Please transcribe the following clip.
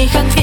Dejan